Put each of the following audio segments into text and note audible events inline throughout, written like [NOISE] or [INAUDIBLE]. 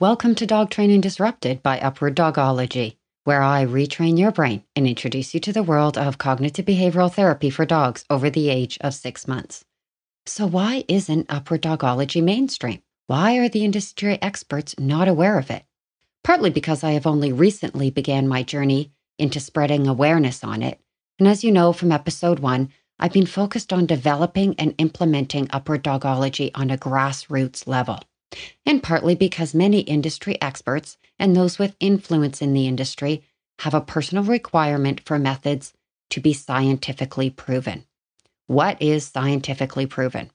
Welcome to Dog Training Disrupted by Upward Dogology, where I retrain your brain and introduce you to the world of cognitive behavioral therapy for dogs over the age of six months. So, why isn't Upward Dogology mainstream? Why are the industry experts not aware of it? Partly because I have only recently began my journey into spreading awareness on it. And as you know from episode one, I've been focused on developing and implementing upward dogology on a grassroots level and partly because many industry experts and those with influence in the industry have a personal requirement for methods to be scientifically proven. What is scientifically proven?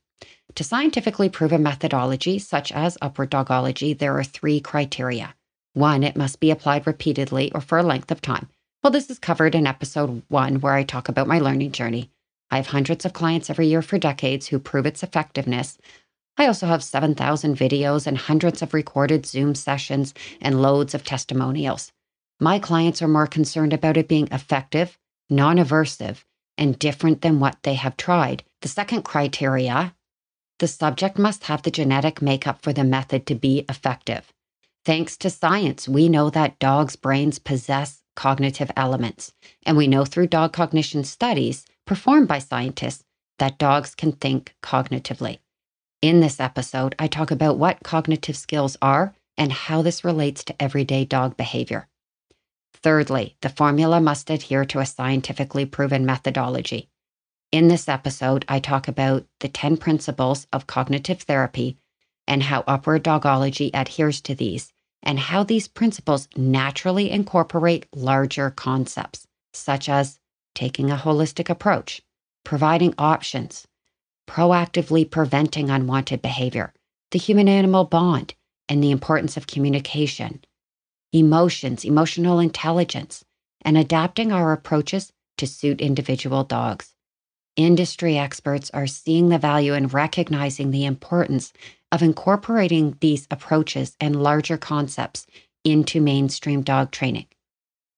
To scientifically prove a methodology, such as upward dogology, there are three criteria. One, it must be applied repeatedly or for a length of time. Well, this is covered in episode one, where I talk about my learning journey. I have hundreds of clients every year for decades who prove its effectiveness I also have 7,000 videos and hundreds of recorded Zoom sessions and loads of testimonials. My clients are more concerned about it being effective, non aversive, and different than what they have tried. The second criteria the subject must have the genetic makeup for the method to be effective. Thanks to science, we know that dogs' brains possess cognitive elements, and we know through dog cognition studies performed by scientists that dogs can think cognitively. In this episode, I talk about what cognitive skills are and how this relates to everyday dog behavior. Thirdly, the formula must adhere to a scientifically proven methodology. In this episode, I talk about the 10 principles of cognitive therapy and how upward dogology adheres to these, and how these principles naturally incorporate larger concepts, such as taking a holistic approach, providing options, proactively preventing unwanted behavior, the human animal bond, and the importance of communication, emotions, emotional intelligence, and adapting our approaches to suit individual dogs. Industry experts are seeing the value and recognizing the importance of incorporating these approaches and larger concepts into mainstream dog training.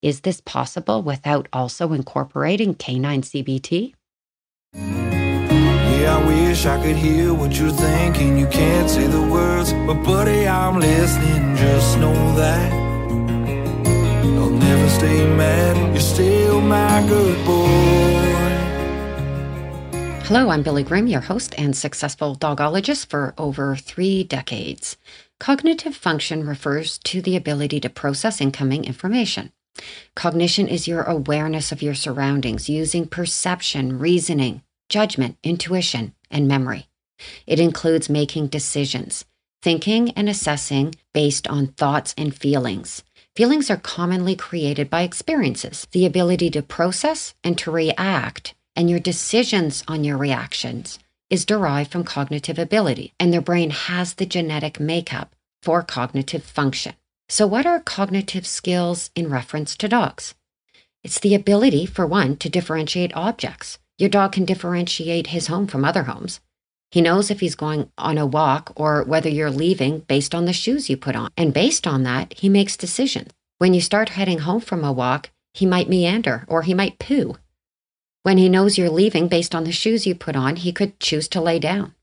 Is this possible without also incorporating canine CBT? I wish I could hear what you're thinking. You can't say the words, but buddy, I'm listening. Just know that I'll never stay mad. You're still my good boy. Hello, I'm Billy Grimm, your host and successful dogologist for over three decades. Cognitive function refers to the ability to process incoming information. Cognition is your awareness of your surroundings using perception, reasoning, judgment, intuition, and memory. It includes making decisions, thinking and assessing based on thoughts and feelings. Feelings are commonly created by experiences, the ability to process and to react, and your decisions on your reactions is derived from cognitive ability, and the brain has the genetic makeup for cognitive function. So, what are cognitive skills in reference to dogs? It's the ability, for one, to differentiate objects, your dog can differentiate his home from other homes. He knows if he's going on a walk or whether you're leaving based on the shoes you put on. And based on that, he makes decisions. When you start heading home from a walk, he might meander or he might poo. When he knows you're leaving based on the shoes you put on, he could choose to lay down.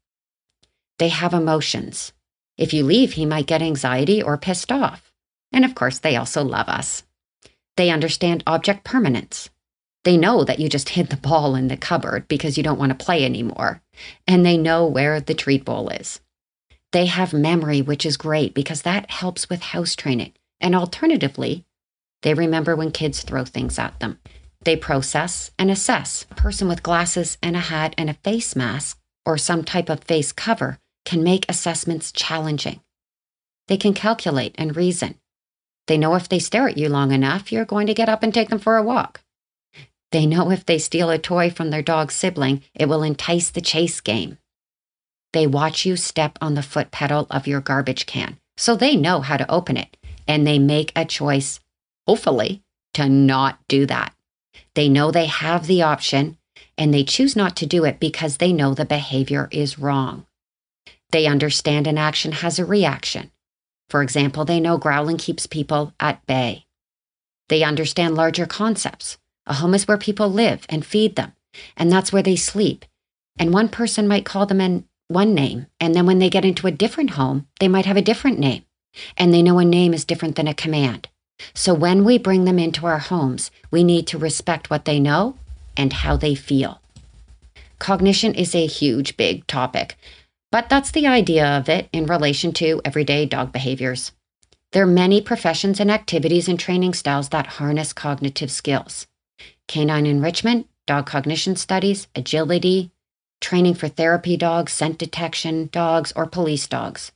They have emotions. If you leave, he might get anxiety or pissed off. And of course, they also love us. They understand object permanence. They know that you just hid the ball in the cupboard because you don't want to play anymore, and they know where the treat bowl is. They have memory, which is great because that helps with house training. And alternatively, they remember when kids throw things at them. They process and assess. A person with glasses and a hat and a face mask or some type of face cover can make assessments challenging. They can calculate and reason. They know if they stare at you long enough, you're going to get up and take them for a walk. They know if they steal a toy from their dog's sibling, it will entice the chase game. They watch you step on the foot pedal of your garbage can, so they know how to open it, and they make a choice, hopefully, to not do that. They know they have the option, and they choose not to do it because they know the behavior is wrong. They understand an action has a reaction. For example, they know growling keeps people at bay. They understand larger concepts. A home is where people live and feed them, and that's where they sleep. And one person might call them in one name, and then when they get into a different home, they might have a different name. and they know a name is different than a command. So when we bring them into our homes, we need to respect what they know and how they feel. Cognition is a huge, big topic, but that's the idea of it in relation to everyday dog behaviors. There are many professions and activities and training styles that harness cognitive skills canine enrichment, dog cognition studies, agility, training for therapy dogs, scent detection dogs, or police dogs.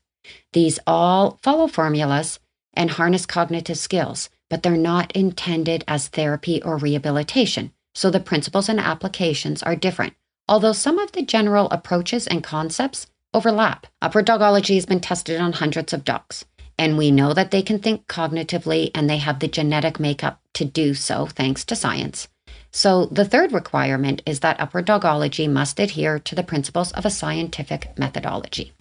These all follow formulas and harness cognitive skills, but they're not intended as therapy or rehabilitation, so the principles and applications are different, although some of the general approaches and concepts overlap. Upward dogology has been tested on hundreds of dogs, and we know that they can think cognitively and they have the genetic makeup to do so thanks to science. So, the third requirement is that upward dogology must adhere to the principles of a scientific methodology.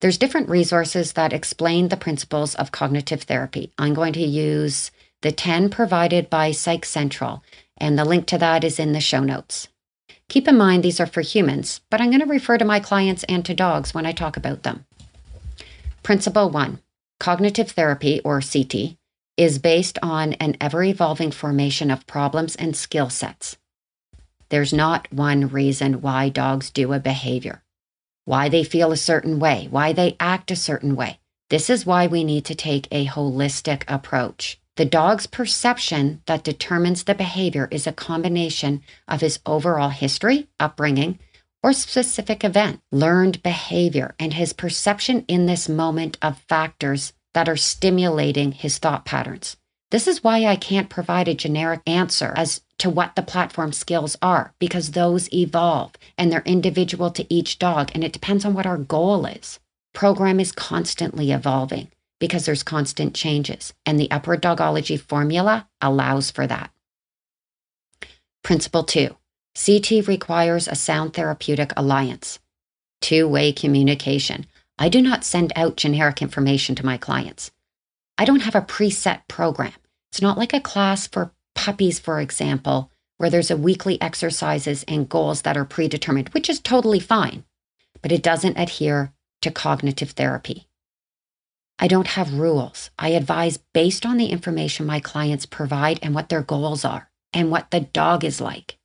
There's different resources that explain the principles of cognitive therapy. I'm going to use the 10 provided by Psych Central, and the link to that is in the show notes. Keep in mind these are for humans, but I'm going to refer to my clients and to dogs when I talk about them. Principle 1 Cognitive therapy, or CT, is based on an ever evolving formation of problems and skill sets. There's not one reason why dogs do a behavior why they feel a certain way, why they act a certain way. This is why we need to take a holistic approach. The dog's perception that determines the behavior is a combination of his overall history, upbringing, or specific event, learned behavior, and his perception in this moment of factors that are stimulating his thought patterns. This is why I can't provide a generic answer as to what the platform skills are, because those evolve and they're individual to each dog, and it depends on what our goal is. Program is constantly evolving because there's constant changes, and the upward dogology formula allows for that. Principle two CT requires a sound therapeutic alliance, two way communication. I do not send out generic information to my clients. I don't have a preset program. It's not like a class for puppies, for example, where there's a weekly exercises and goals that are predetermined, which is totally fine, but it doesn't adhere to cognitive therapy. I don't have rules. I advise based on the information my clients provide and what their goals are and what the dog is like.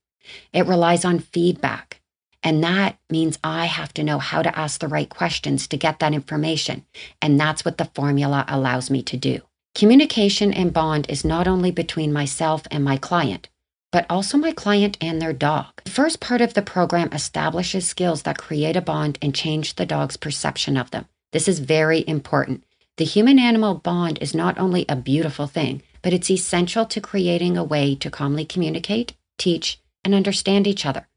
It relies on feedback. And that means I have to know how to ask the right questions to get that information. And that's what the formula allows me to do. Communication and bond is not only between myself and my client, but also my client and their dog. The first part of the program establishes skills that create a bond and change the dog's perception of them. This is very important. The human animal bond is not only a beautiful thing, but it's essential to creating a way to calmly communicate, teach, and understand each other.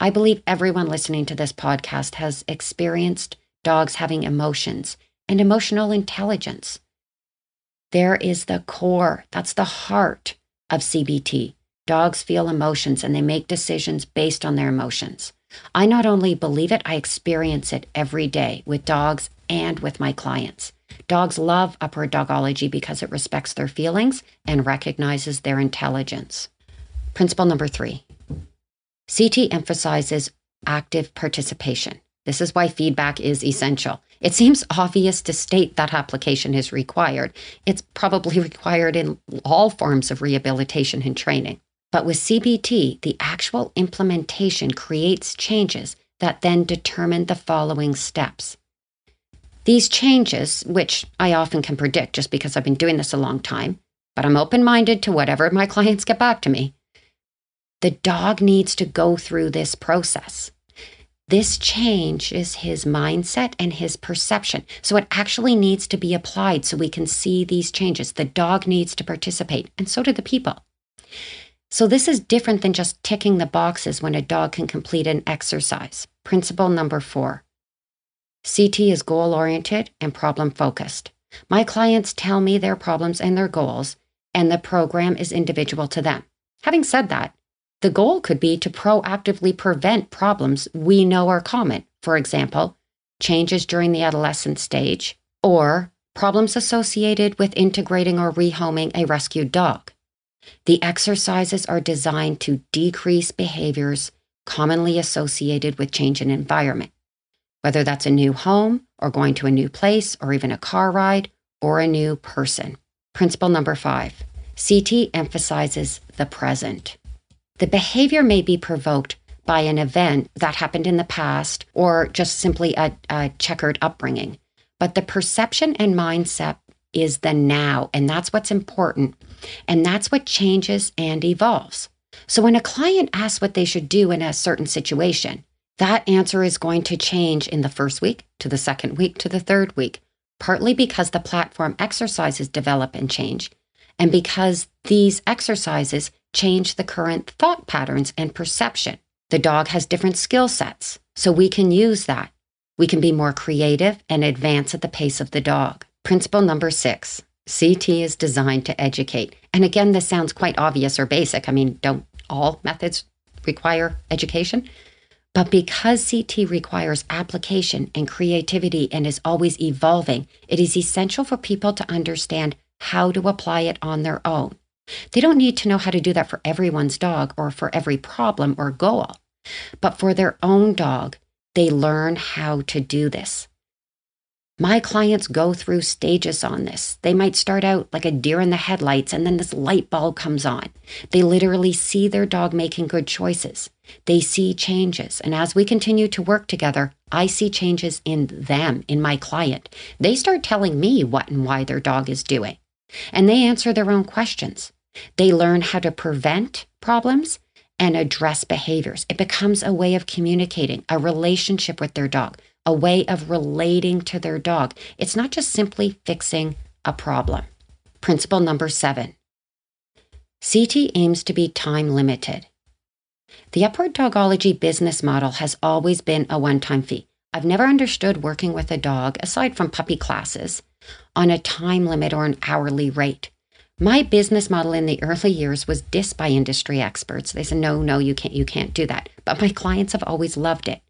I believe everyone listening to this podcast has experienced dogs having emotions and emotional intelligence. There is the core, that's the heart of CBT. Dogs feel emotions and they make decisions based on their emotions. I not only believe it, I experience it every day with dogs and with my clients. Dogs love upward dogology because it respects their feelings and recognizes their intelligence. Principle number three CT emphasizes active participation. This is why feedback is essential. It seems obvious to state that application is required. It's probably [LAUGHS] required in all forms of rehabilitation and training. But with CBT, the actual implementation creates changes that then determine the following steps. These changes, which I often can predict just because I've been doing this a long time, but I'm open minded to whatever my [LAUGHS] clients get back to me. The dog needs to go through this process. This changes his mindset and his perception. So it actually needs to be applied so we can see these changes. The dog needs to participate, and so do the people. So this is different than just ticking the boxes when a dog can complete an exercise. Principle number four CT is goal oriented and problem focused. My clients tell me their problems and their goals, and the program is individual to them. Having said that, the goal could be to proactively prevent problems we know are common. For example, changes during the adolescent stage, or problems associated with integrating or rehoming a rescued dog. The exercises are designed to decrease behaviors commonly associated with change in environment, whether that's a new home or going to a new place or even a car ride or a new person. Principle number five CT emphasizes the present. The behavior may be provoked by an event that happened in the past or just simply a, a checkered upbringing. But the perception and mindset is the now, and that's what's important. And that's what changes and evolves. So when a client asks what they should do in a certain situation, that answer is going to change in the first week, to the second week, to the third week, partly because the platform exercises develop and change, and because these exercises change the current thought patterns and perception. The dog has different skill sets, so we can use that. We can be more creative and advance at the pace of the dog. Principle number six CT is designed to educate. And again, this sounds quite obvious or basic. I mean, don't all methods require education? But because CT requires application and creativity and is always evolving, it is essential for people to understand how to apply it on their own. They don't need to know how to do that for everyone's dog or for every problem or goal, but for their own dog, they learn how to do this. My clients go through stages on this. They might start out like a deer in the headlights, and then this light bulb comes on. They literally see their dog making good choices. They see changes. And as we continue to work together, I see changes in them, in my client. They start telling me what and why their dog is doing. And they answer their own questions. They learn how to prevent problems and address behaviors. It becomes a way of communicating, a relationship with their dog, a way of relating to their dog. It's not just simply fixing a problem. Principle number seven CT aims to be time limited. The Upward Dogology business model has always been a one time fee. I've never understood working with a dog, aside from puppy classes, on a time limit or an hourly rate. My business model in the early years was dissed by industry experts. They said, no, no, you can't, you can't do that. But my clients have always loved it.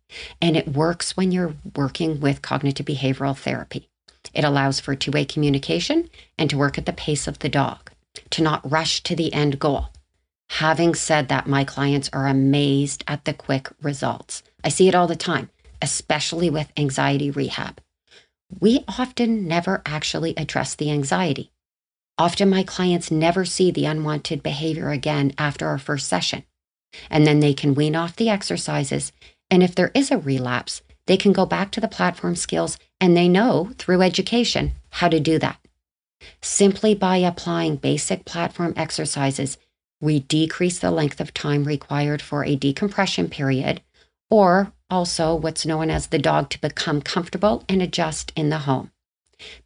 And it works when you're working with cognitive behavioral therapy. It allows for two way communication and to work at the pace of the dog, to not rush to the end goal. Having said that, my clients are amazed at the quick results. I see it all the time, especially with anxiety rehab. We often never actually address the anxiety. Often my clients never see the unwanted behavior again after our first session. And then they can wean off the exercises. And if there is a relapse, they can go back to the platform skills and they know through education how to do that. Simply by applying basic platform exercises, we decrease the length of time required for a decompression period, or also what's known as the dog to become comfortable and adjust in the home.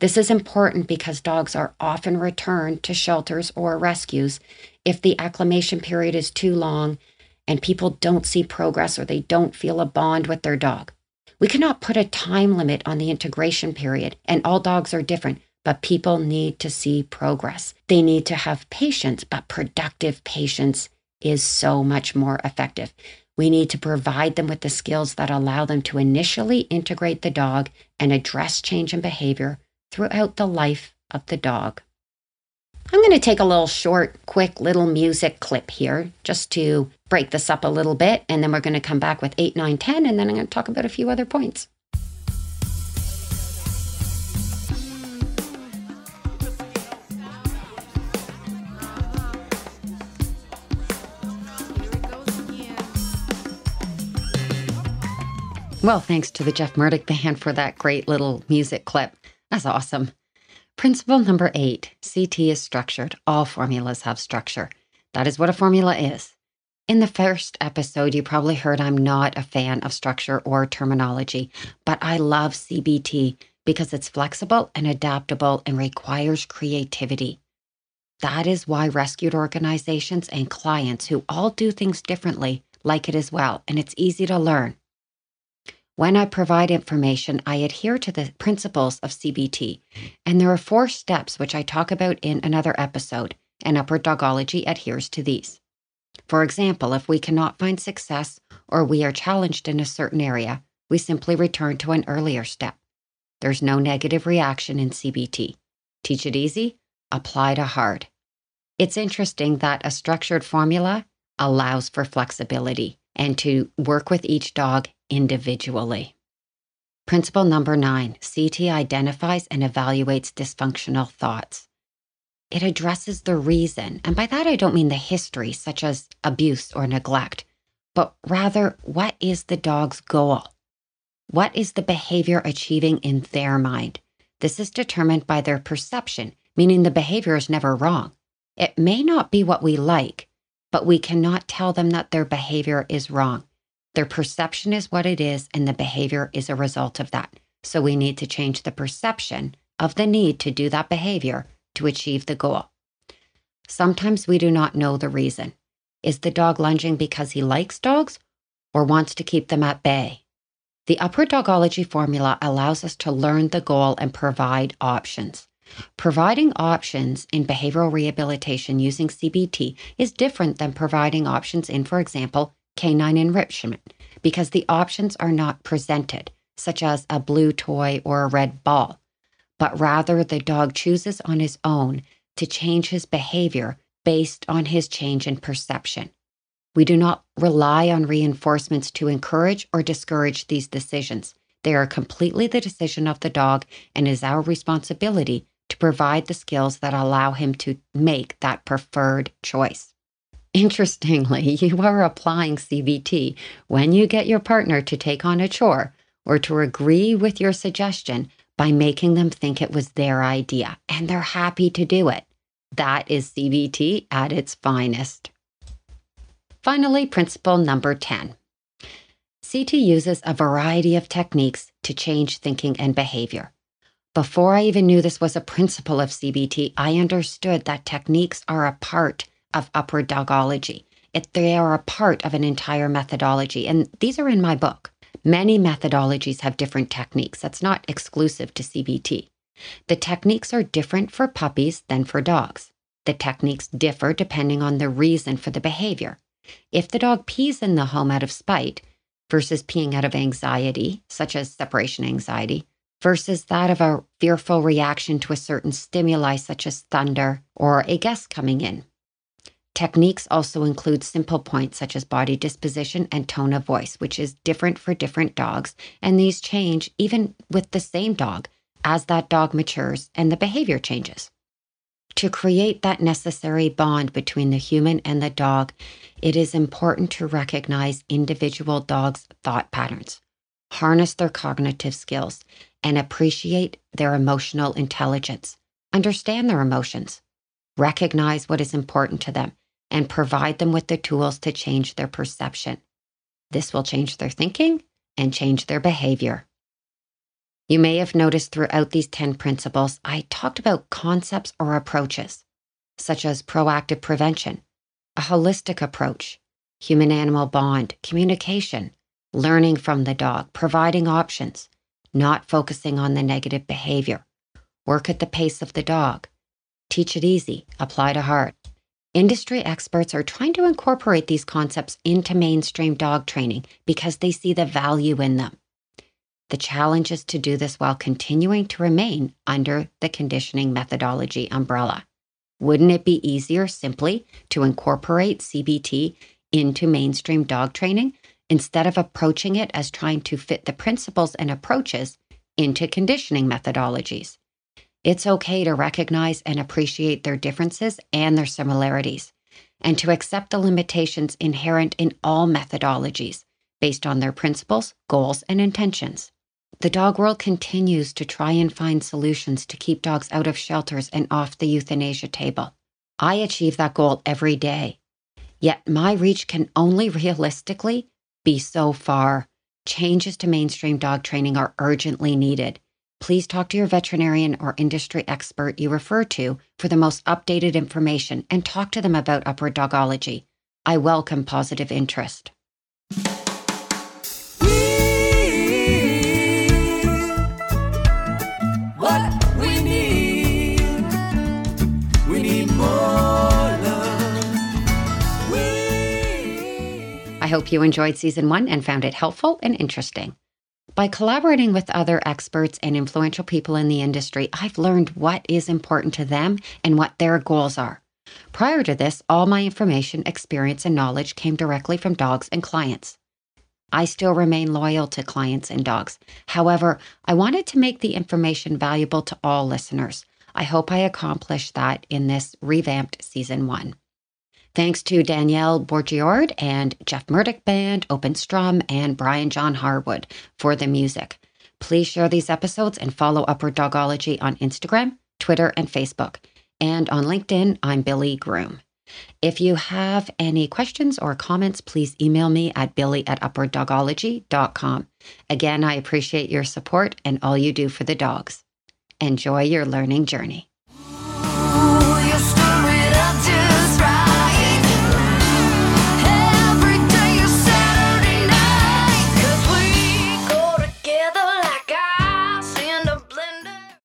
This is important because dogs are often returned to shelters or rescues if the acclimation period is too long and people don't see progress or they don't feel a bond with their dog. We cannot put a time limit on the integration period, and all dogs are different, but people need to see progress. They need to have patience, but productive patience is so much more effective. We need to provide them with the skills that allow them to initially integrate the dog and address change in behavior throughout the life of the dog. I'm going to take a little short, quick little music clip here just to break this up a little bit, and then we're going to come back with 8, 9, 10, and then I'm going to talk about a few other points. Well, thanks to the Jeff Murdoch Band for that great little music clip. That's awesome. Principle number eight CT is structured. All formulas have structure. That is what a formula is. In the first episode, you probably heard I'm not a fan of structure or terminology, but I love CBT because it's flexible and adaptable and requires creativity. That is why rescued organizations and clients who all do things differently like it as well, and it's easy to learn. When I provide information, I adhere to the principles of CBT. And there are four steps which I talk about in another episode, and Upward Dogology adheres to these. For example, if we cannot find success or we are challenged in a certain area, we simply return to an earlier step. There's no negative reaction in CBT. Teach it easy, apply to hard. It's interesting that a structured formula allows for flexibility and to work with each dog individually. Principle number nine CT identifies and evaluates dysfunctional thoughts. It addresses the reason, and by that I don't mean the history, such as abuse or neglect, but rather what is the dog's goal? What is the behavior achieving in their mind? This is determined by their perception, meaning the behavior is never wrong. It may not be what we like, but we cannot tell them that their behavior is wrong. Their perception is what it is, and the behavior is a result of that. So we need to change the perception of the need to do that behavior to achieve the goal. Sometimes we do not know the reason. Is the dog lunging because he likes dogs or wants to keep them at bay? The upward dogology formula allows us to learn the goal and provide options. Providing options in behavioral rehabilitation using CBT is different than providing options in, for example, canine enrichment, because the options are not presented, such as a blue toy or a red ball, but rather the dog chooses on his own to change his behavior based on his change in perception. We do not rely on reinforcements to encourage or discourage these decisions. They are completely the decision of the dog and is our responsibility to provide the skills that allow him to make that preferred choice. Interestingly, [LAUGHS] you are applying CBT when you get your partner to take on a chore or to agree with your suggestion by making them think it was their idea and they're happy to do it. That is CBT at its finest. Finally, principle number 10. CT uses a variety of techniques to change thinking and behavior. Before I even knew this was a principle of CBT, I understood that techniques are a part of upward dogology. It, they are a part of an entire methodology, and these are in my book. Many methodologies have different techniques. That's not exclusive to CBT. The techniques are different for puppies than for dogs. The techniques differ depending on the reason for the behavior. If the dog pees in the home out of spite versus peeing out of anxiety, such as separation anxiety, versus that of a fearful reaction to a certain stimuli, such as thunder or a guest coming in. Techniques also include simple points such as body disposition and tone of voice, which is different for different dogs, and these change even with the same dog as that dog matures and the behavior changes. To create that necessary bond between the human and the dog, it is important to recognize individual dogs' thought patterns, harness their cognitive skills, and appreciate their emotional intelligence. Understand their emotions, recognize what is important to them, and provide them with the tools to change their perception. This will change their thinking and change their behavior. You may have noticed throughout these 10 principles, I talked about concepts or approaches, such as proactive prevention, a holistic approach, human animal bond, communication, learning from the dog, providing options, not focusing on the negative behavior, work at the pace of the dog, teach it easy, apply to hard. Industry experts are trying to incorporate these concepts into mainstream dog training because they see the value in them. The challenge is to do this while continuing to remain under the conditioning methodology umbrella. Wouldn't it be easier simply to incorporate CBT into mainstream dog training instead of approaching it as trying to fit the principles and approaches into conditioning methodologies? It's okay to recognize and appreciate their differences and their similarities, and to accept the limitations inherent in all methodologies based on their principles, goals, and intentions. The dog world continues to try and find solutions to keep dogs out of shelters and off the euthanasia table. I achieve that goal every day. Yet my reach can only realistically be so far. Changes to mainstream dog training are urgently needed. Please talk to your veterinarian or industry expert you refer to for the most updated information and talk to them about upward dogology. I welcome positive interest. Hope you enjoyed season one and found it helpful and interesting. By collaborating with other experts and influential people in the industry, I've learned what is important to them and what their goals are. Prior to this, all my information, experience, and knowledge came directly from dogs and clients. I still remain loyal to clients and dogs. However, I wanted to make the information valuable to all listeners. I hope I accomplished that in this revamped season one. Thanks to Danielle Bourgiord and Jeff Murdoch Band, Open Strum, and Brian John Harwood for the music. Please share these episodes and follow Upward Dogology on Instagram, Twitter, and Facebook. And on LinkedIn, I'm Billy Groom. If you have any questions or comments, please email me at billy at upwarddogology.com. Again, I appreciate your support and all you do for the dogs. Enjoy your learning journey.